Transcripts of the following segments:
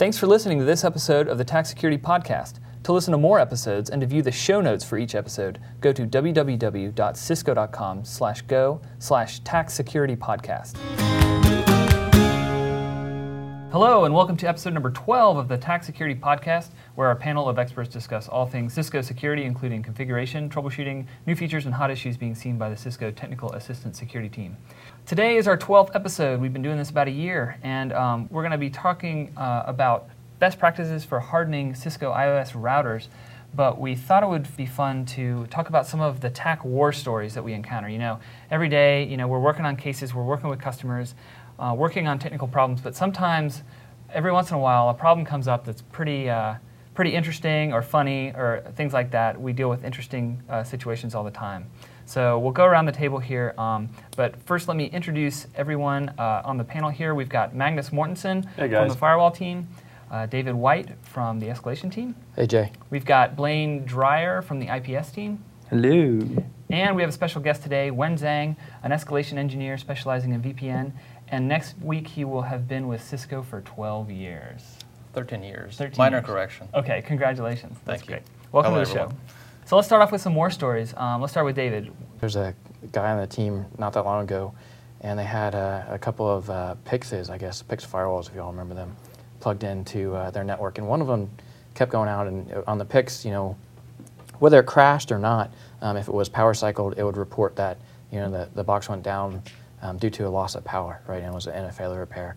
Thanks for listening to this episode of the TAC Security Podcast. To listen to more episodes and to view the show notes for each episode, go to www.cisco.com slash go slash tac security podcast. Hello, and welcome to episode number 12 of the TAC Security Podcast, where our panel of experts discuss all things Cisco security, including configuration, troubleshooting, new features, and hot issues being seen by the Cisco Technical Assistance Security Team. Today is our 12th episode. We've been doing this about a year, and um, we're going to be talking uh, about best practices for hardening Cisco IOS routers. But we thought it would be fun to talk about some of the TAC war stories that we encounter. You know, every day, you know, we're working on cases, we're working with customers, uh, working on technical problems, but sometimes, every once in a while, a problem comes up that's pretty, uh, pretty interesting or funny or things like that. We deal with interesting uh, situations all the time. So we'll go around the table here. Um, but first, let me introduce everyone uh, on the panel here. We've got Magnus Mortensen Hey, from the firewall team, uh, David White from the escalation team. Hey Jay. We've got Blaine Dreyer from the IPS team. Hello. And we have a special guest today, Wen Zhang, an escalation engineer specializing in VPN. And next week, he will have been with Cisco for 12 years. 13 years. 13 Minor years. correction. Okay, congratulations. That's Thank you. Welcome Hello, to the show. So let's start off with some more stories. Um, let's start with David. There's a guy on the team not that long ago, and they had uh, a couple of uh, PIXes, I guess, PIX firewalls, if you all remember them, plugged into uh, their network. And one of them kept going out, and uh, on the PIX, you know, whether it crashed or not, um, if it was power cycled, it would report that, you know, the, the box went down um, due to a loss of power, right? And it was in a failover pair.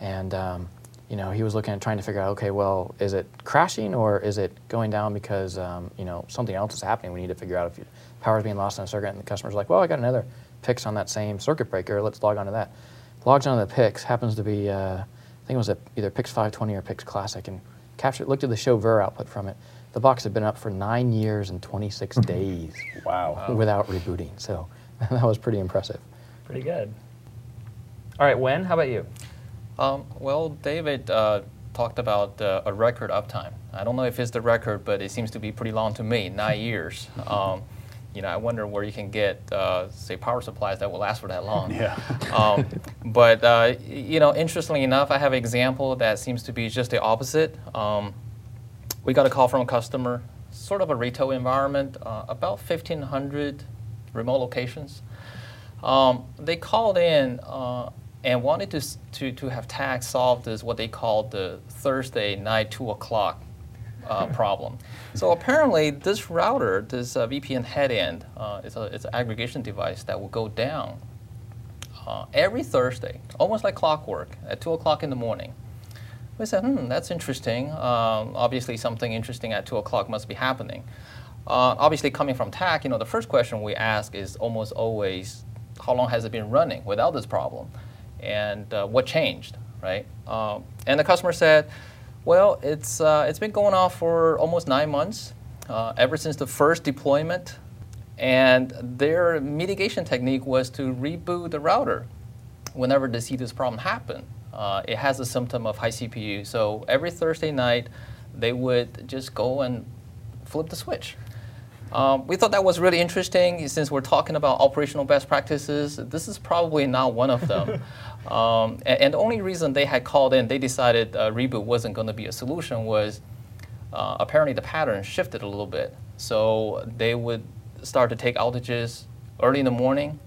And, um, you know, he was looking at trying to figure out, okay, well, is it crashing or is it going down because, um, you know, something else is happening? We need to figure out if power is being lost on a circuit. And the customer's like, well, I got another PIX on that same circuit breaker. Let's log onto that. Logs onto the PIX, happens to be, uh, I think it was a, either PIX 520 or PIX Classic, and captured, looked at the show VER output from it. The box had been up for nine years and 26 days Wow. without rebooting. So that was pretty impressive. Pretty good. All right, Wen, how about you? Um, well, David uh, talked about uh, a record uptime. I don't know if it's the record, but it seems to be pretty long to me, nine years. Um, you know, I wonder where you can get, uh, say, power supplies that will last for that long. Yeah. um, but uh, you know, interestingly enough, I have an example that seems to be just the opposite. Um, we got a call from a customer, sort of a retail environment, uh, about 1,500 remote locations. Um, they called in uh, and wanted to, to, to have TAC solve this, what they called the Thursday night 2 o'clock uh, problem. So apparently, this router, this uh, VPN head end, uh, it's, a, it's an aggregation device that will go down uh, every Thursday, almost like clockwork, at 2 o'clock in the morning. We said, hmm, that's interesting. Um, obviously, something interesting at 2 o'clock must be happening. Uh, obviously, coming from TAC, you know, the first question we ask is almost always, how long has it been running without this problem? And uh, what changed, right? Um, and the customer said, well, it's, uh, it's been going on for almost nine months, uh, ever since the first deployment. And their mitigation technique was to reboot the router whenever they see this problem happen. Uh, it has a symptom of high CPU. So every Thursday night, they would just go and flip the switch. Um, we thought that was really interesting since we're talking about operational best practices. This is probably not one of them. um, and, and the only reason they had called in, they decided uh, reboot wasn't going to be a solution, was uh, apparently the pattern shifted a little bit. So they would start to take outages early in the morning,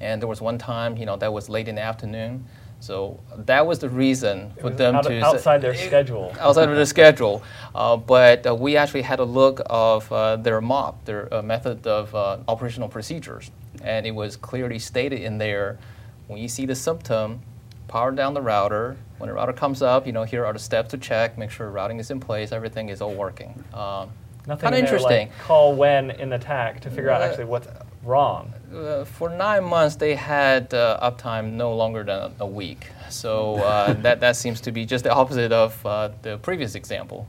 and there was one time, you know, that was late in the afternoon. So that was the reason for them out- to outside their schedule. outside of their schedule. Uh, but uh, we actually had a look of uh, their MOP, their uh, method of uh, operational procedures, and it was clearly stated in there. When you see the symptom, power down the router. When the router comes up, you know here are the steps to check, make sure routing is in place, everything is all working. Um, Nothing there, interesting. Like call when in the TAC to figure out Uh, actually what's wrong. Uh, for nine months, they had uh, uptime no longer than a week. So uh, that, that seems to be just the opposite of uh, the previous example.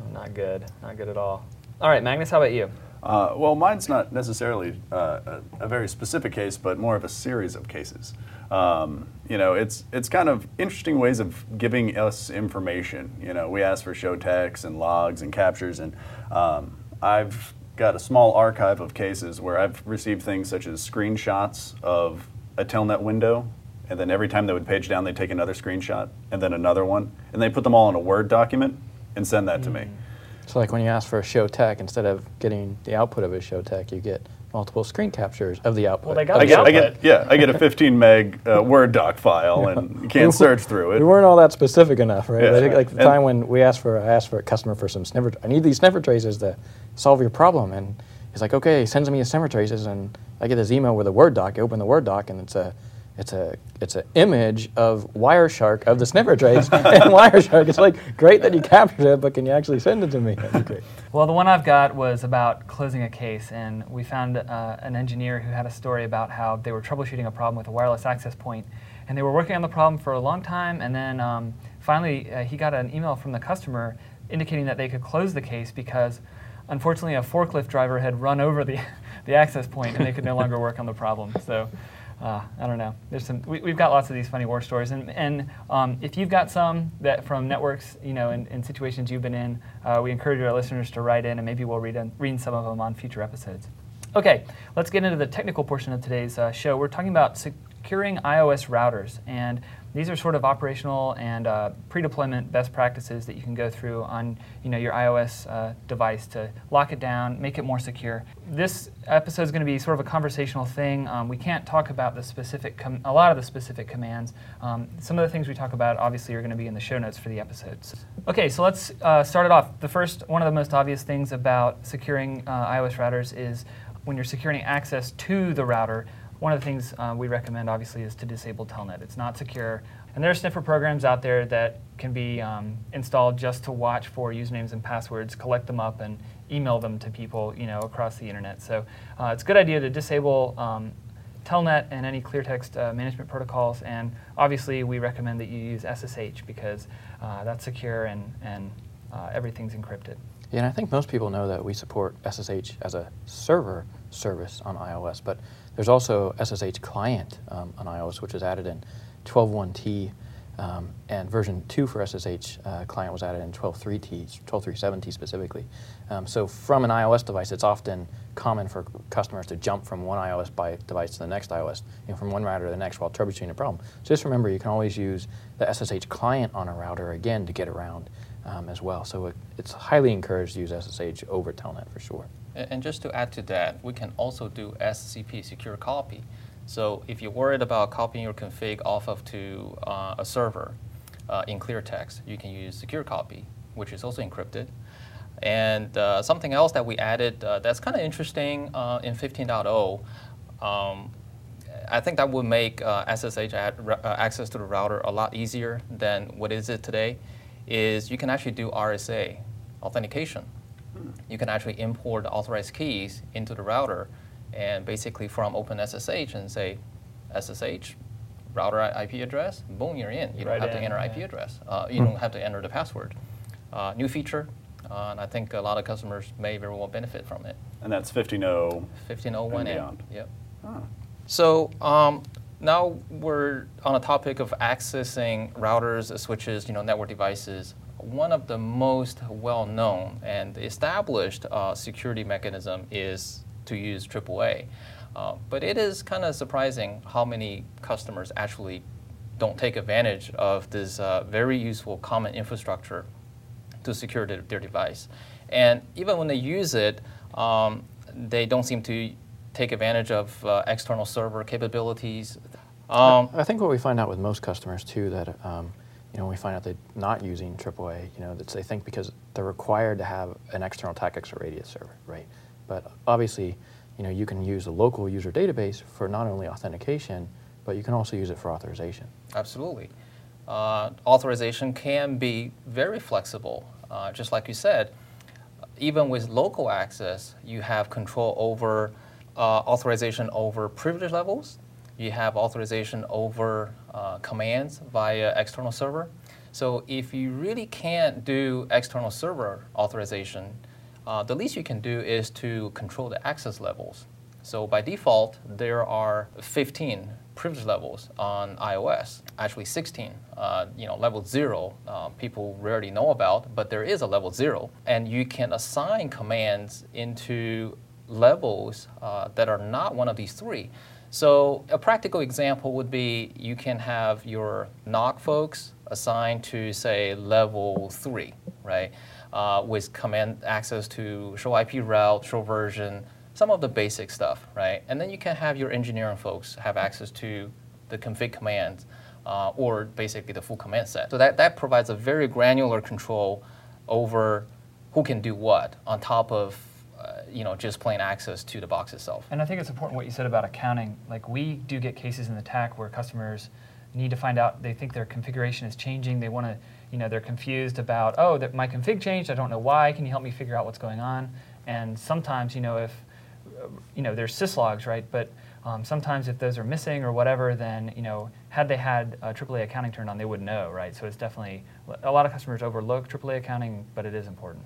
Oh, not good. Not good at all. All right, Magnus, how about you? Uh, well, mine's not necessarily uh, a, a very specific case, but more of a series of cases. Um, you know, it's it's kind of interesting ways of giving us information. You know, we ask for show techs and logs and captures, and um, I've got a small archive of cases where I've received things such as screenshots of a telnet window and then every time they would page down, they'd take another screenshot and then another one, and they put them all in a Word document and send that to me. So like when you ask for a show tech, instead of getting the output of a show tech, you get multiple screen captures of the output. Well, they got I the get, I get, yeah, I get a 15 meg uh, Word doc file, and you can't search through it. We weren't all that specific enough, right? Yeah. I think like the And- time when we asked for, I asked for a customer for some sniffer. I need these sniffer traces to solve your problem, and he's like, okay, he sends me his sniffer traces, and I get this email with a Word doc. I open the Word doc, and it's a, it's a, it's an image of Wireshark of the sniffer trace and Wireshark. It's like great that you captured it, but can you actually send it to me? Well, the one I've got was about closing a case, and we found uh, an engineer who had a story about how they were troubleshooting a problem with a wireless access point, and they were working on the problem for a long time, and then um, finally uh, he got an email from the customer indicating that they could close the case because, unfortunately, a forklift driver had run over the the access point, and they could no longer work on the problem. So. Uh, I don't know. There's some. We, we've got lots of these funny war stories, and and um, if you've got some that from networks, you know, in situations you've been in, uh, we encourage our listeners to write in, and maybe we'll read in, read some of them on future episodes. Okay, let's get into the technical portion of today's uh, show. We're talking about securing IOS routers, and these are sort of operational and uh, pre-deployment best practices that you can go through on you know your IOS uh, device to lock it down, make it more secure. This episode is going to be sort of a conversational thing. Um, we can't talk about the specific, com- a lot of the specific commands. Um, some of the things we talk about obviously are going to be in the show notes for the episodes. Okay, so let's uh, start it off. The first, one of the most obvious things about securing uh, IOS routers is when you're securing access to the router, one of the things uh, we recommend obviously is to disable Telnet. It's not secure. And there are sniffer programs out there that can be um, installed just to watch for usernames and passwords, collect them up, and email them to people you know, across the internet. So uh, it's a good idea to disable um, Telnet and any clear text uh, management protocols. And obviously, we recommend that you use SSH because uh, that's secure and, and uh, everything's encrypted. Yeah, and I think most people know that we support SSH as a server service on IOS, but there's also SSH client um, on IOS, which was added in 12.1t, um, and version 2 for SSH uh, client was added in 12.3t, 12.3.7t specifically. Um, so from an IOS device, it's often common for customers to jump from one IOS device to the next IOS, know, from one router to the next while troubleshooting a problem. So just remember, you can always use the SSH client on a router again to get around um, as well. So it, it's highly encouraged to use SSH over Telnet for sure. And just to add to that, we can also do SCP, secure copy. So if you're worried about copying your config off of to uh, a server uh, in clear text, you can use secure copy, which is also encrypted. And uh, something else that we added uh, that's kind of interesting uh, in 15.0, um, I think that would make SSH uh, access to the router a lot easier than what is it today. Is you can actually do RSA authentication. You can actually import authorized keys into the router, and basically from OpenSSH and say SSH router IP address. Boom, you're in. You Right don't have to in, enter yeah. IP address. Uh, you don't have to enter the password. Uh, new feature, uh, and I think a lot of customers may very well benefit from it. And that's 15.0. 1501 And in. beyond. Yep. Oh. So um, now we're on a topic of accessing routers, switches, you know, network devices. One of the most well-known and established uh, security mechanism is to use AAA. Uh, but it is kind of surprising how many customers actually don't take advantage of this uh, very useful common infrastructure to secure their, their device. And even when they use it, um, they don't seem to take advantage of uh, external server capabilities. Um, I think what we find out with most customers too that um, you know we find out they're not using AAA. You know they think because they're required to have an external TACACS or radius server, right? But obviously, you know you can use a local user database for not only authentication, but you can also use it for authorization. Absolutely. Uh, authorization can be very flexible. Uh, just like you said, even with local access, you have control over uh, authorization over privilege levels. You have authorization over uh, commands via external server. So if you really can't do external server authorization, uh, the least you can do is to control the access levels. So by default, there are 15 privilege levels on IOS. Actually, 16. Uh, you know, level zero, uh, people rarely know about, but there is a level zero, and you can assign commands into levels uh, that are not one of these three. So a practical example would be you can have your NOC folks assigned to say level three, right, uh, with command access to show IP route, show version, some of the basic stuff, right, and then you can have your engineering folks have access to the config commands uh, or basically the full command set. So that, that provides a very granular control over who can do what on top of you know just plain access to the box itself. And I think it's important what you said about accounting. Like we do get cases in the TAC where customers need to find out they think their configuration is changing. They want to, you know, they're confused about oh that my config changed. I don't know why. Can you help me figure out what's going on? And sometimes you know if you know there's syslogs right, but um, sometimes if those are missing or whatever, then you know, had they had AAA accounting turned on, they would know, right? So it's definitely a lot of customers overlook AAA accounting, but it is important.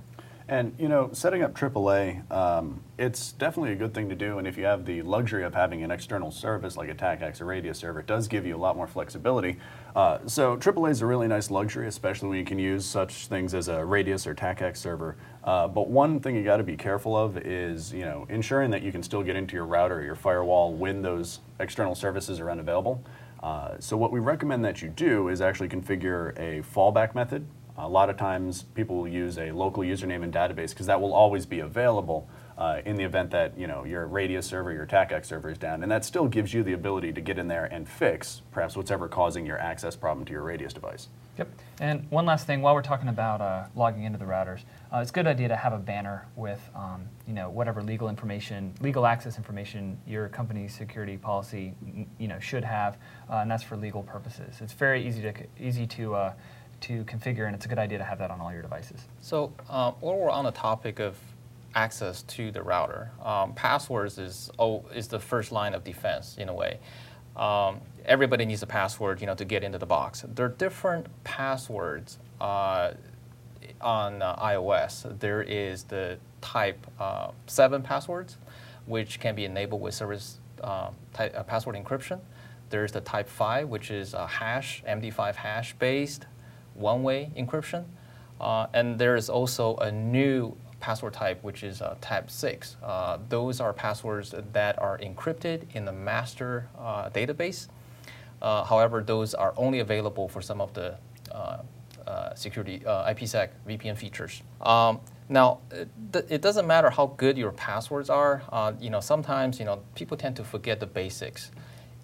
And you know, setting up AAA, um, it's definitely a good thing to do. And if you have the luxury of having an external service like a TACACS or Radius server, it does give you a lot more flexibility. Uh, so AAA is a really nice luxury, especially when you can use such things as a Radius or TACACS server. Uh, but one thing you got to be careful of is you know ensuring that you can still get into your router or your firewall when those external services are unavailable. Uh, so what we recommend that you do is actually configure a fallback method a lot of times people will use a local username and database because that will always be available uh, in the event that you know your Radius server, your TACACS server is down, and that still gives you the ability to get in there and fix perhaps what's ever causing your access problem to your Radius device. Yep. And one last thing, while we're talking about uh, logging into the routers, uh, it's a good idea to have a banner with um, you know whatever legal information, legal access information your company's security policy you know should have, uh, and that's for legal purposes. It's very easy to easy to uh, to configure, and it's a good idea to have that on all your devices. So um, while we're on the topic of access to the router, um, passwords is, oh, is the first line of defense in a way. Um, everybody needs a password, you know, to get into the box. There are different passwords uh, on uh, IOS. There is the type uh, 7 passwords, which can be enabled with service uh, type, uh, password encryption. There's the type 5, which is a hash, MD5 hash based one-way encryption. Uh, and there is also a new password type, which is uh, type 6. Uh, those are passwords that are encrypted in the master uh, database. Uh, however, those are only available for some of the uh, security IPsec VPN features. Um, now, it, it, doesn't matter how good your passwords are. you know, sometimes you know people tend to forget the basics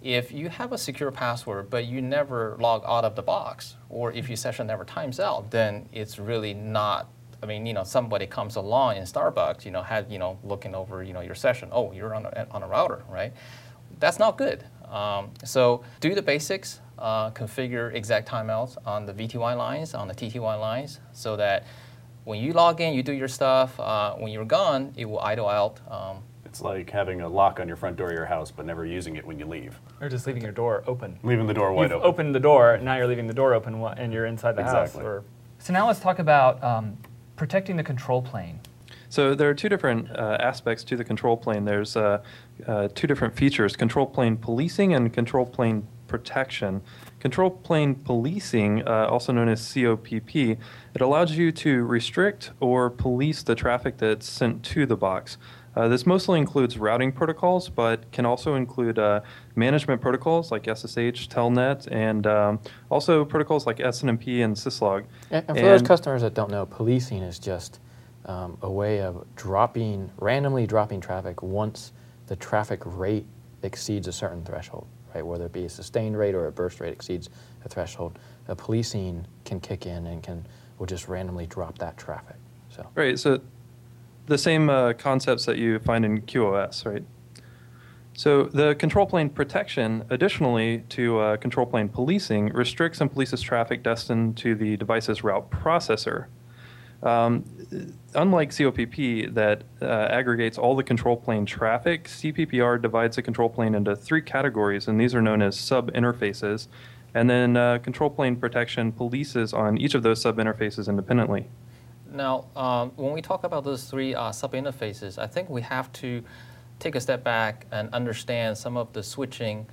if you have a secure password but you never log out of the box, or if your session never times out, then it's really not. I mean, you know, somebody comes along in Starbucks, you know, had you know looking over you know your session. Oh, you're on a, on a router, right? That's not good. Um, so do the basics. Uh, configure exec timeouts on the VTY lines, on the TTY lines, so that when you log in, you do your stuff. Uh, when you're gone, it will idle out. Um, it's like having a lock on your front door of your house, but never using it when you leave. Or just leaving your door open. Leaving the door wide You've open. opened the door, now you're leaving the door open and you're inside the exactly. house. Or... So now let's talk about um, protecting the control plane. So there are two different uh, aspects to the control plane. There's uh, uh, two different features, control plane policing and control plane protection. Control plane policing, uh, also known as COPP, it allows you to restrict or police the traffic that's sent to the box. Uh, this mostly includes routing protocols, but can also include uh, management protocols like SSH, Telnet, and um, also protocols like SNMP and Syslog. And, and for and those customers that don't know, policing is just um, a way of dropping, randomly dropping traffic once the traffic rate exceeds a certain threshold, right? Whether it be a sustained rate or a burst rate exceeds a threshold, a policing can kick in and can will just randomly drop that traffic. So right. So the same uh, concepts that you find in QoS, right? So the control plane protection, additionally to uh, control plane policing, restricts and polices traffic destined to the device's route processor. Um, unlike COPP that uh, aggregates all the control plane traffic, CPPR divides the control plane into three categories, and these are known as sub-interfaces. And then uh, control plane protection polices on each of those sub-interfaces independently. Now, um, when we talk about those three uh, sub-interfaces, I think we have to take a step back and understand some of the switching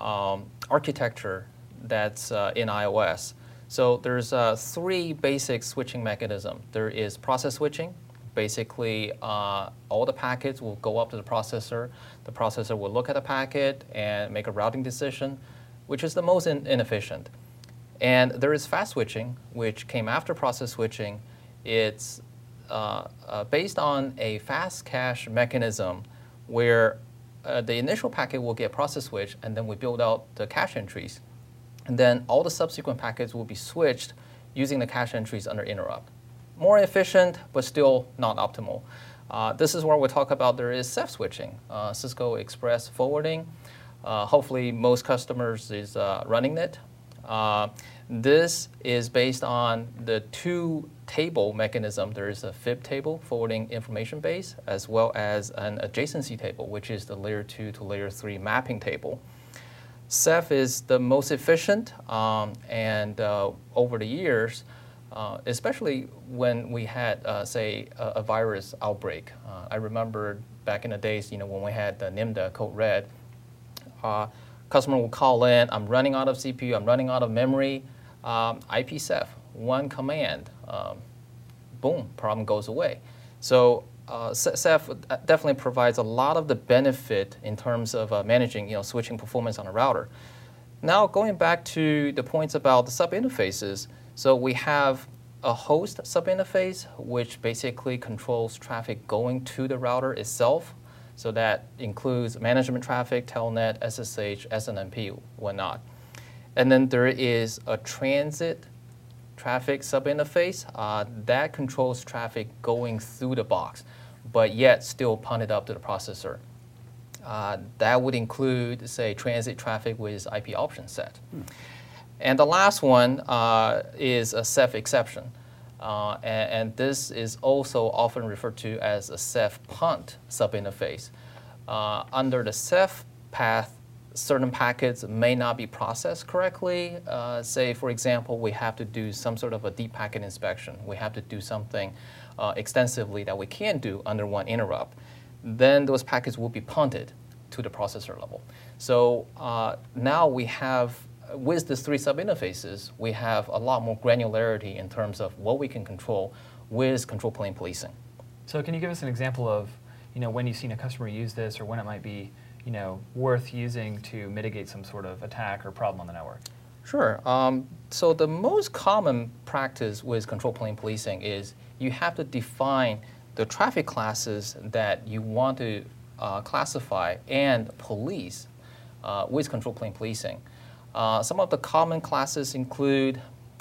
um, architecture that's uh, in IOS. So there's uh, three basic switching mechanisms. There is process switching, Basically, uh, all the packets will go up to the processor. The processor will look at the packet and make a routing decision, which is the most in- inefficient. And there is fast switching, which came after process switching. It's uh, uh, based on a fast cache mechanism where uh, the initial packet will get process switched, and then we build out the cache entries. And then all the subsequent packets will be switched using the cache entries under interrupt. More efficient, but still not optimal. Uh, this is where we talk about there is CEF switching, uh, Cisco Express forwarding. Uh, hopefully, most customers is running it. Uh, this is based on the two table mechanism. There is a FIB table, forwarding information base, as well as an adjacency table, which is the layer 2 to layer 3 mapping table. CEF is the most efficient, um, and uh, over the years, uh, especially when we had, uh, say, a, a, virus outbreak. Uh, I remember back in the days, you know, when we had the NIMDA code red, uh, customer will call in, I'm running out of CPU, I'm running out of memory, um, one command, um, boom, problem goes away. So uh, CEF definitely provides a lot of the benefit in terms of uh, managing, you know, switching performance on a router. Now going back to the points about the sub-interfaces, so we have a host sub-interface, which basically controls traffic going to the router itself. So that includes management traffic, telnet, SSH, SNMP, whatnot. And then there is a transit traffic sub-interface uh, that controls traffic going through the box, but yet still punted up to the processor. Uh, that would include, say, transit traffic with IP option set. Hmm. And the last one uh, is a CEF exception. Uh, and, and, this is also often referred to as a CEF punt subinterface. Uh, under the CEF path, certain packets may not be processed correctly. Uh, say, for example, we have to do some sort of a deep packet inspection. We have to do something uh, extensively that we can't do under one interrupt. Then those packets will be punted to the processor level. So uh, now we have, with these three sub-interfaces, we have a lot more granularity in terms of what we can control with control plane policing. So can you give us an example of, you know, when you've seen a customer use this or when it might be you know, worth using to mitigate some sort of attack or problem on the network? Sure. Um, so the most common practice with control plane policing is you have to define the traffic classes that you want to uh, classify and police uh, with control plane policing. Uh, some of the common classes include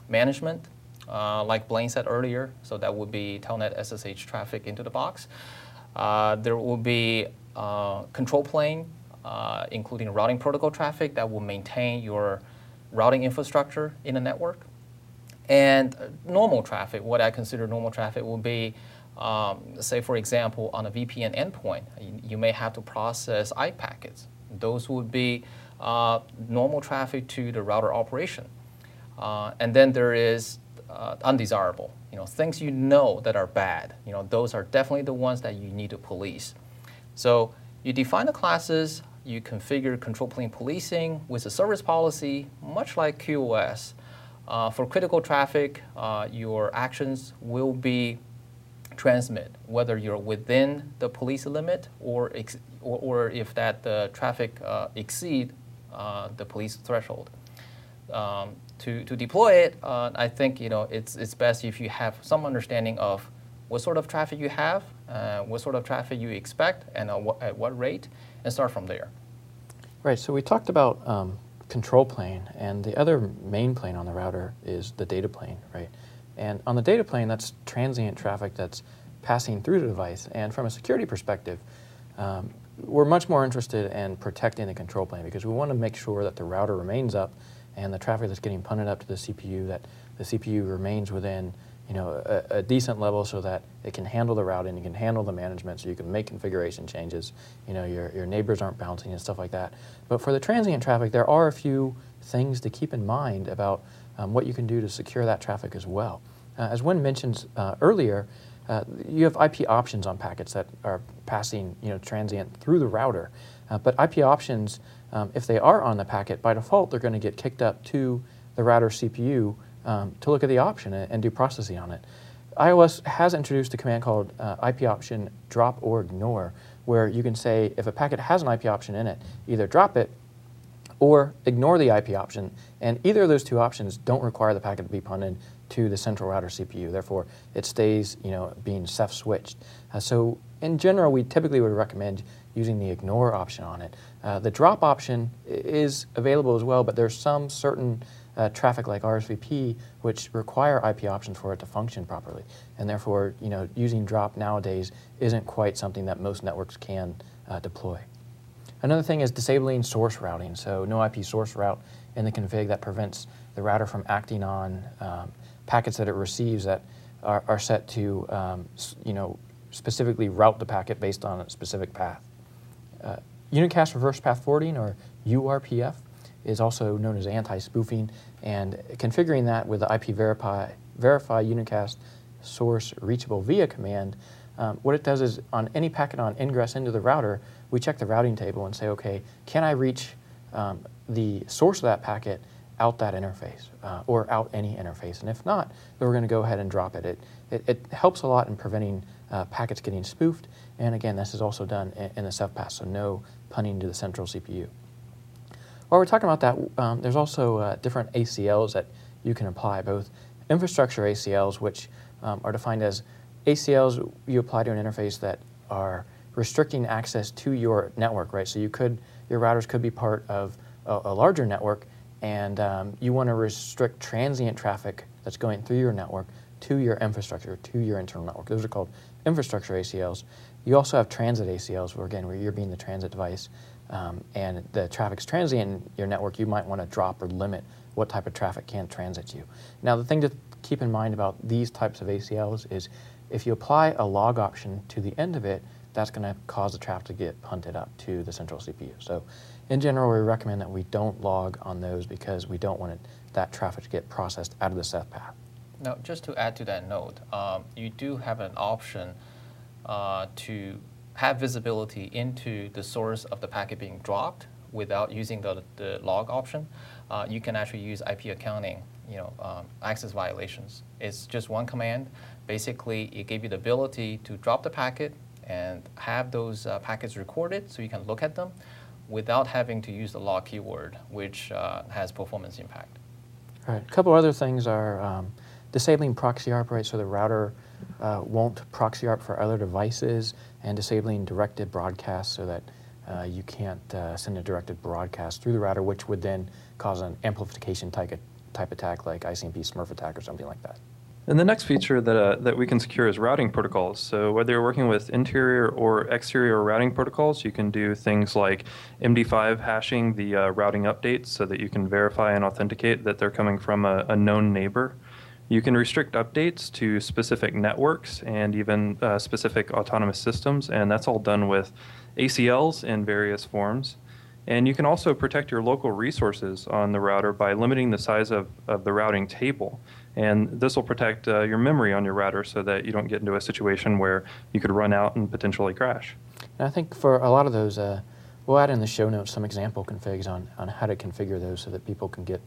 management, uh, like Blaine said earlier, so that would be telnet SSH traffic into the box. Uh, there will be uh, control plane, uh, including routing protocol traffic that will maintain your routing infrastructure in the network. And normal traffic, what I consider normal traffic, will be, um, say, for example, on a VPN endpoint, you, you, may have to process IP packets. Those would be normal traffic to the router operation. Uh, and then there is uh, undesirable, you know, things you know that are bad. You know, those are definitely the ones that you need to police. So you define the classes, you configure control plane policing with a service policy, much like QoS. Uh, for critical traffic, uh, your actions will be transmit, whether you're within the police limit or, or, or, if that the traffic uh, exceed uh, the police threshold. Um, to, to deploy it, uh, I think you know it's, it's best if you have some understanding of what sort of traffic you have, uh, what sort of traffic you expect, and what, at what rate, and start from there. Right, so we talked about um, control plane, and the other main plane on the router is the data plane, right? And on the data plane, that's transient traffic that's passing through the device. And from a security perspective, um, we're much more interested in protecting the control plane because we want to make sure that the router remains up and the traffic that's getting punted up to the CPU, that the CPU remains within you know, a, a, decent level so that it can handle the routing, it can handle the management, so you can make configuration changes. You know, your, your neighbors aren't bouncing and stuff like that. But for the transient traffic, there are a few things to keep in mind about um, what you can do to secure that traffic as well. Uh, as Wen mentioned uh, earlier, uh, you have IP options on packets that are passing, you know, transient through the router. Uh, but IP options, um, if they are on the packet, by default, they're going to get kicked up to the router CPU um, to look at the option and, and, do processing on it. IOS has introduced a command called uh, IP option drop or ignore, where you can say if a packet has an IP option in it, either drop it or ignore the IP option. And either of those two options don't require the packet to be punted to the central router CPU. Therefore, it stays, you know, being CEF-switched. Uh, so in general, we typically would recommend using the ignore option on it. Uh, the drop option is available as well, but there's some certain uh, traffic like RSVP which require IP options for it to function properly. And therefore, you know, using drop nowadays isn't quite something that most networks can uh, deploy. Another thing is disabling source routing. So no IP source route in the config that prevents the router from acting on um, packets that it receives that are, are set to, um, you know, specifically route the packet based on a specific path. Uh, unicast reverse path forwarding, or URPF, is also known as anti-spoofing, and configuring that with the IP verify, verify unicast source reachable via command, um, what it does is on any packet on ingress into the router, we check the routing table and say, okay, can I reach um, the source of that packet out that interface uh, or out any interface? And if not, then we're going to go ahead and drop it. It, it, it helps a lot in preventing uh, packets getting spoofed. And again, this is also done in, in the path, so no punning to the central CPU. While we're talking about that, um, there's also uh, different ACLs that you can apply, both infrastructure ACLs, which um, are defined as ACLs you apply to an interface that are restricting access to your network, right? So you could, your routers could be part of a, a larger network, and um, you want to restrict transient traffic that's going through your network to your infrastructure, to your internal network. Those are called infrastructure ACLs. You also have transit ACLs, where again, where you're being the transit device, um, and the traffic's transient in your network, you might want to drop or limit what type of traffic can transit you. Now, the thing to keep in mind about these types of ACLs is if you apply a log option to the end of it, that's going to cause the traffic to get punted up to the central CPU. So, in general, we recommend that we don't log on those because we don't want it, that traffic to get processed out of the CEF path. Now, just to add to that note, um, you do have an option uh, to have visibility into the source of the packet being dropped without using the, the log option. Uh, you can actually use IP accounting, you know, um, access violations. It's just one command. Basically, it gives you the ability to drop the packet and have those uh, packets recorded so you can look at them without having to use the log keyword, which uh, has performance impact. Right. A couple other things are um, disabling proxy ARP, right? So the router uh, won't proxy ARP for other devices, and disabling directed broadcast so that uh, you can't uh, send a directed broadcast through the router, which would then cause an amplification type, type attack like ICMP Smurf attack or something like that. And the next feature that, uh, that we can secure is routing protocols. So whether you're working with interior or exterior routing protocols, you can do things like MD5 hashing the uh, routing updates so that you can verify and authenticate that they're coming from a, a known neighbor. You can restrict updates to specific networks and even uh, specific autonomous systems, and that's all done with ACLs in various forms. And you can also protect your local resources on the router by limiting the size of, of the routing table. And this will protect uh, your memory on your router so that you don't get into a situation where you could run out and potentially crash. And I think for a lot of those, uh, we'll add in the show notes some example configs on, on how to configure those so that people can get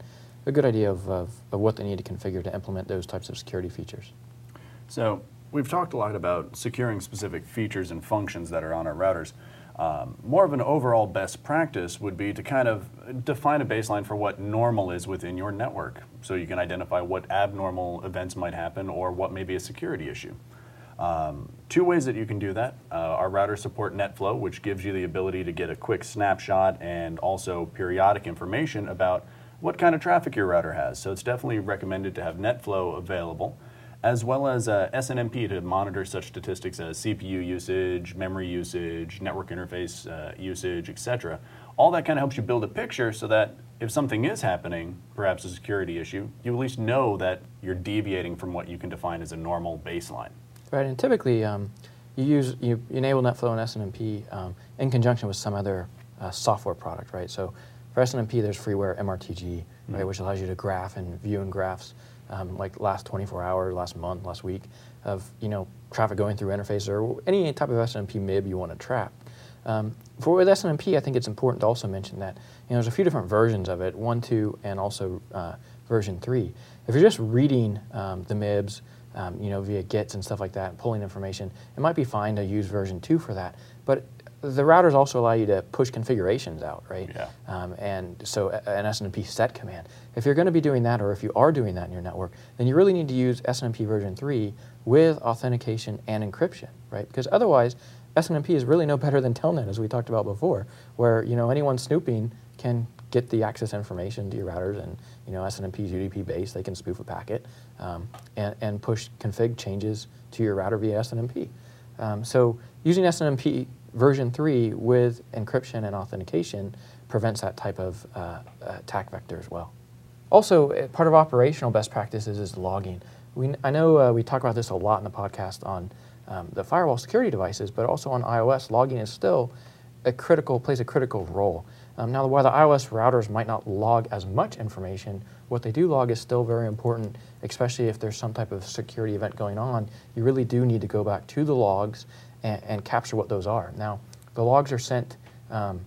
a good idea of, of, of what they need to configure to implement those types of security features. So we've talked a lot about securing specific features and functions that are on our routers. Um, more of an overall best practice would be to kind of define a baseline for what normal is within your network so you can identify what abnormal events might happen or what may be a security issue. Um, two ways that you can do that. Uh, our routers support NetFlow, which gives you the ability to get a quick snapshot and also periodic information about what kind of traffic your router has. So it's definitely recommended to have NetFlow available as well as uh, SNMP to monitor such statistics as CPU usage, memory usage, network interface uh, usage, etc. All that kind of helps you build a picture so that if something is happening, perhaps a security issue, you at least know that you're deviating from what you can define as a normal baseline. Right, and typically um, you use you enable NetFlow and SNMP um, in conjunction with some other uh, software product, right? So for SNMP, there's freeware MRTG, right, which allows you to graph and view in graphs um, like last 24 hour, last month, last week of you know traffic going through interfaces or any type of SNMP MIB you want to trap. Um, for with SNMP, I think it's important to also mention that you know there's a few different versions of it, one, two, and also uh, version three. If you're just reading um, the MIBs, um, you know, via GETs and stuff like that, and pulling information, it might be fine to use version two for that. But the routers also allow you to push configurations out, right? Yeah. Um, and so an SNMP set command. If you're going to be doing that, or if you are doing that in your network, then you really need to use SNMP version 3 with authentication and encryption, right? Because otherwise, SNMP is really no better than Telnet, as we talked about before, where you know anyone snooping can get the access information to your routers, and you know SNMP is UDP based; they can spoof a packet um, and, and push config changes to your router via SNMP. Um, so using SNMP version 3 with encryption and authentication prevents that type of uh, attack vector as well. Also, uh, part of operational best practices is logging. We, I know uh, we talk about this a lot in the podcast on um, the firewall security devices, but also on IOS, logging is still a critical plays a critical role. Um, now, while the IOS routers might not log as much information, what they do log is still very important, especially if there's some type of security event going on. You really do need to go back to the logs and, and capture what those are. Now, the logs are sent um,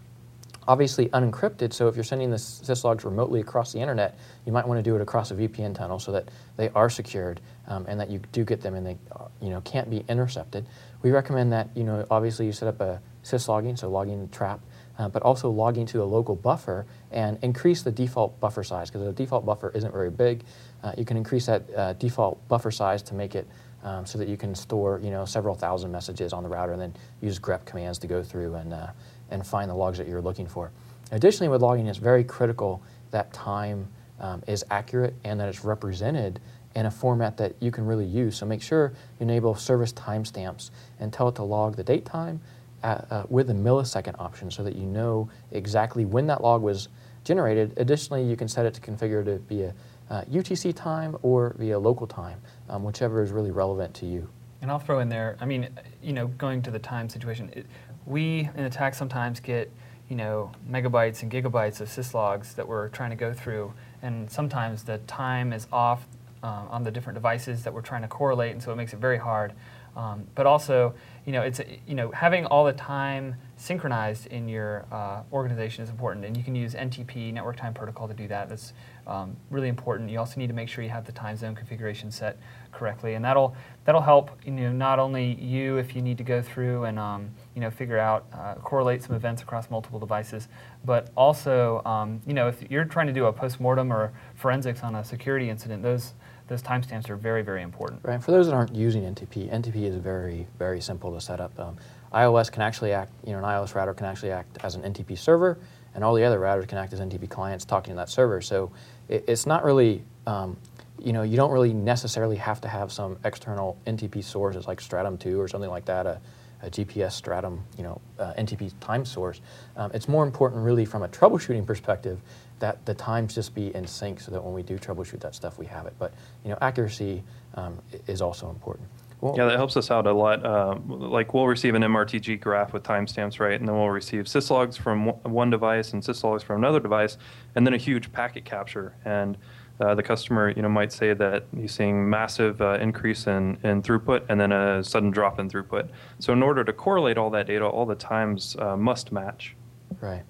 obviously unencrypted, so if you're sending the syslogs remotely across the internet, you might want to do it across a VPN tunnel so that they are secured um, and that you do get them and they uh, you know, can't be intercepted. We recommend that you know, obviously you set up a syslogging, so logging the trap, uh, but also logging to a local buffer and increase the default buffer size because the default buffer isn't very big. Uh, you can increase that uh, default buffer size to make it um, so that you can store you know several thousand messages on the router and then use grep commands to go through and uh, and find the logs that you're looking for. Additionally, with logging, it's very critical that time um, is accurate and that it's represented in a format that you can really use. So make sure you enable service timestamps and tell it to log the date time at, uh, with the millisecond option so that you know exactly when that log was generated. Additionally, you can set it to configure to be a uh, UTC time or via local time, um, whichever is really relevant to you. And I'll throw in there, I mean, you know, going to the time situation, it, we in attack sometimes get, you know, megabytes and gigabytes of syslogs that we're trying to go through, and sometimes the time is off uh, on the different devices that we're trying to correlate, and so it makes it very hard. Um, but also, you know, it's you know having all the time synchronized in your uh, organization is important, and you can use NTP Network Time Protocol to do that. That's um, really important. You also need to make sure you have the time zone configuration set correctly, and that'll that'll help you know not only you if you need to go through and um, you know figure out uh, correlate some events across multiple devices, but also um, you know if you're trying to do a postmortem or forensics on a security incident, those those timestamps are very, very important. Right. For those that aren't using NTP, NTP is very, very simple to set up. Um, IOS can actually act, you know, an IOS router can actually act as an NTP server, and all the other routers can act as NTP clients talking to that server. So it's not really, um, you know, you don't really necessarily have to have some external NTP sources like Stratum 2 or something like that, a, a GPS Stratum, you know, uh, NTP time source. Um, it's more important really from a troubleshooting perspective that the times just be in sync so that when we do troubleshoot that stuff, we have it. But you know, accuracy um, is also important. Well, yeah, that helps us out a lot. Uh, like we'll receive an MRTG graph with timestamps, right, and then we'll receive syslogs from one device and syslogs from another device, and then a huge packet capture. And uh, the customer, you know, might say that he's seeing massive uh, increase in, in throughput and then a sudden drop in throughput. So in order to correlate all that data, all the times uh, must match. Right.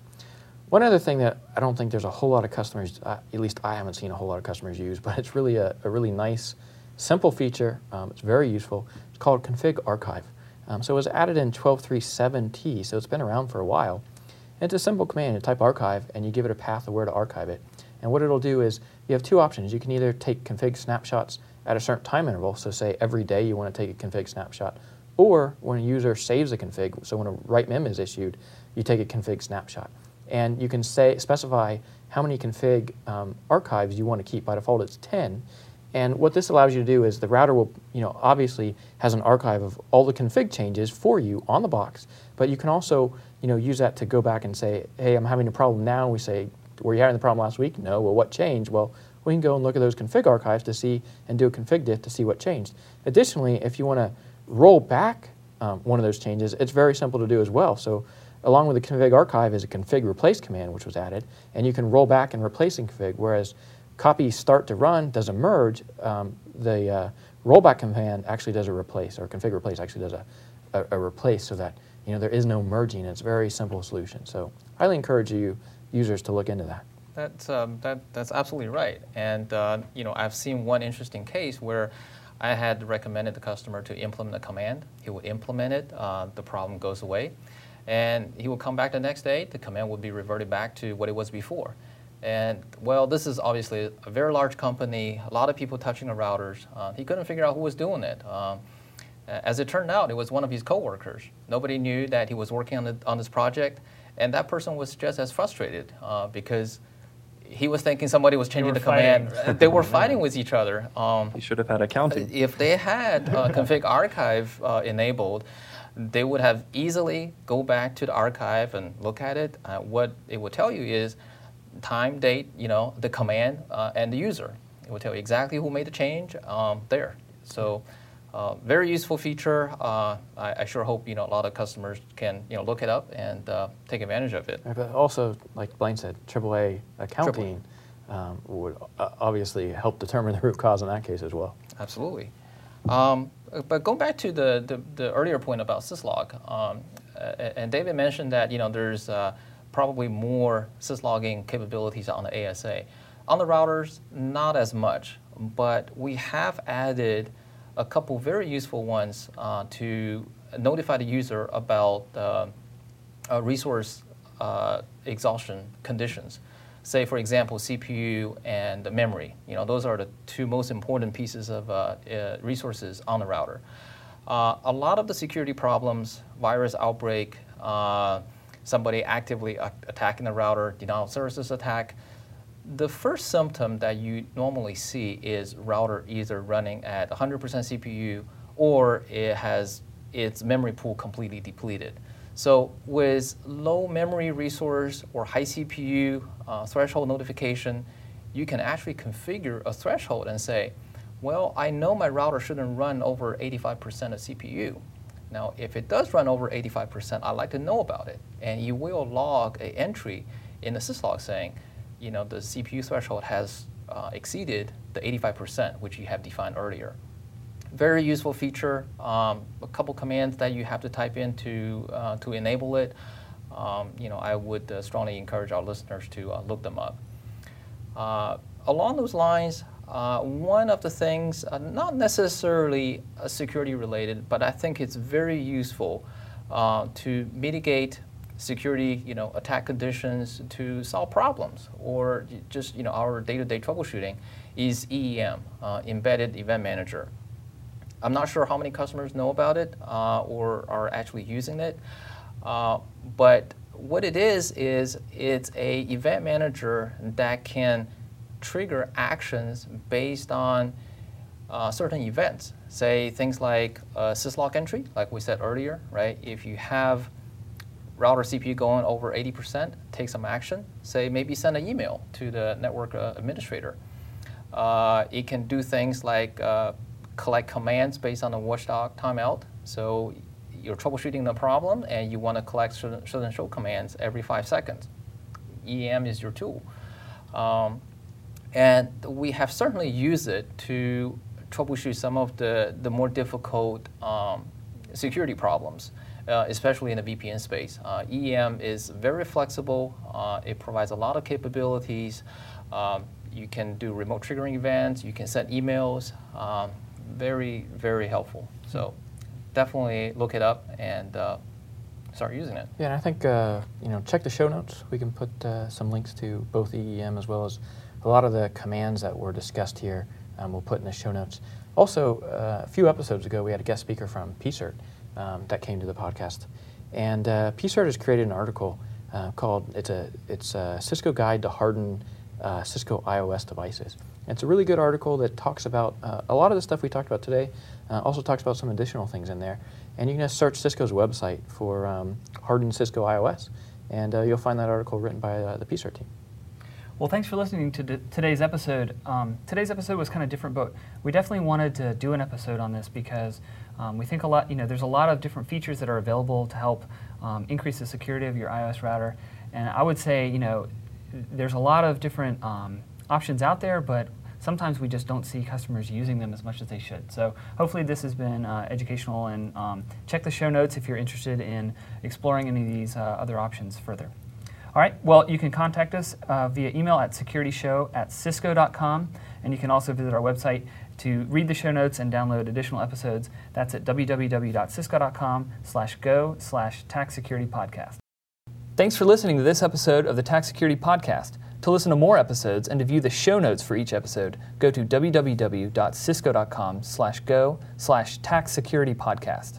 One other thing that I don't think there's a whole lot of customers, uh, at least I haven't seen a whole lot of customers use, but it's really a, a really nice, simple feature. Um, it's very useful. It's called Config Archive. Um, so it was added in 12.3.7t, so it's been around for a while. And it's a simple command. You type archive, and you give it a path of where to archive it. And what it'll do is you have two options. You can either take config snapshots at a certain time interval, so say every day you want to take a config snapshot, or when a user saves a config, so when a write mem is issued, you take a config snapshot and you can say specify how many config um, archives you want to keep. By default, it's 10. And what this allows you to do is the router will, you know, obviously has an archive of all the config changes for you on the box, but you can also, you know, use that to go back and say, hey, I'm having a problem now. We say, were you having the problem last week? No. Well, what changed? Well, we can go and look at those config archives to see and do a config diff to see what changed. Additionally, if you want to roll back um, one of those changes, it's very simple to do as well. So along with the config archive is a config replace command, which was added, and you can roll back and replace in config, whereas copy start to run does a merge, um, the uh, rollback command actually does a replace, or config replace actually does a, a, a, replace so that you know there is no merging. It's a very simple solution. So highly encourage you users to look into that. That's, um, that, that's absolutely right. And uh, you know, I've seen one interesting case where I had recommended the customer to implement a command. He would implement it, uh, the problem goes away. And he would come back the next day, the command would be reverted back to what it was before. And well, this is obviously a very large company, a lot of people touching the routers. Uh, he couldn't figure out who was doing it. Um, as it turned out, it was one of his coworkers. Nobody knew that he was working on, the, on this project, and that person was just as frustrated uh, because he was thinking somebody was changing the fighting. command. they were fighting with each other. Um, You should have had accounting. if they had uh, config archive uh, enabled, they would have easily go back to the archive and look at it. Uh, what it would tell you is time, date, you know, the command, uh, and the user. It will tell you exactly who made the change um, there. So, uh, very useful feature. Uh, I, I sure hope you know a lot of customers can you know look it up and uh, take advantage of it. But also, like Blaine said, AAA accounting um, would uh, obviously help determine the root cause in that case as well. Absolutely. Um, but going back to the, the, the earlier point about syslog, um, and David mentioned that you know there's uh, probably more syslogging capabilities on the ASA. On the routers, not as much, but we have added a couple very useful ones uh, to notify the user about uh, uh, resource uh, exhaustion conditions. Say, for example, CPU and memory. You know, those are the two most important pieces of uh, uh, resources on the router. A lot of the security problems, virus outbreak, somebody actively attacking the router, denial of services attack, the first symptom that you normally see is router either running at 100% CPU or it has its memory pool completely depleted. So with low memory resource or high CPU uh, threshold notification, you can actually configure a threshold and say, well, I know my router shouldn't run over 85% of CPU. Now, if it does run over 85%, I'd like to know about it. And you will log an entry in the syslog saying, you know, the CPU threshold has uh, exceeded the 85%, which you have defined earlier. Very useful feature. Um, a couple commands that you have to type in to, uh, to enable it. Um, you know, I would uh, strongly encourage our listeners to uh, look them up. Uh, along those lines, uh, one of the things, uh, not necessarily uh, security related, but I think it's very useful uh, to mitigate security, you know, attack conditions to solve problems or just you know our day-to-day troubleshooting is EEM, uh, Embedded Event Manager. I'm not sure how many customers know about it uh, or are actually using it, uh, but what it is is it's a event manager that can trigger actions based on uh, certain events. Say things like a syslog entry, like we said earlier, right? If you have router CPU going over 80%, take some action. Say maybe send an email to the network uh, administrator. Uh, it can do things like uh, collect commands based on the watchdog timeout. So you're troubleshooting the problem and you want to collect certain, certain show commands every five seconds. EEM is your tool. Um, and we have certainly used it to troubleshoot some of the, the more difficult um, security problems, uh, especially in the VPN space. Uh, is very flexible, uh, it provides a lot of capabilities. Um, you can do remote triggering events, you can send emails. Um, very, very helpful. So definitely look it up and uh, start using it. Yeah, and I think uh, you know check the show notes. We can put uh, some links to both EEM as well as a lot of the commands that were discussed here. Um, we'll put in the show notes. Also, uh, a few episodes ago, we had a guest speaker from PSIRT um, that came to the podcast, and uh, PSIRT has created an article uh, called "It's a It's a Cisco Guide to Harden uh, Cisco IOS Devices." And it's a really good article that talks about uh, a lot of the stuff we talked about today. Uh, also talks about some additional things in there. And you can just search Cisco's website for um, Cisco IOS, and uh, you'll find that article written by the PSIRT team. Well, thanks for listening to today's episode. Um, today's episode was kind of different, but we definitely wanted to do an episode on this because um, we think a lot, you know, there's a lot of different features that are available to help um, increase the security of your IOS router. And I would say, you know, there's a lot of different um, options out there, but sometimes we just don't see customers using them as much as they should. So hopefully this has been uh, educational and um, check the show notes if you're interested in exploring any of these uh, other options further. All right, well, you can contact us uh, via email at securityshow at cisco.com. And you can also visit our website to read the show notes and download additional episodes. That's at www.cisco.com slash go slash tac security podcast. Thanks for listening to this episode of the TAC Security Podcast. To listen to more episodes and to view the show notes for each episode, go to www.cisco.com slash go slash tac security podcast.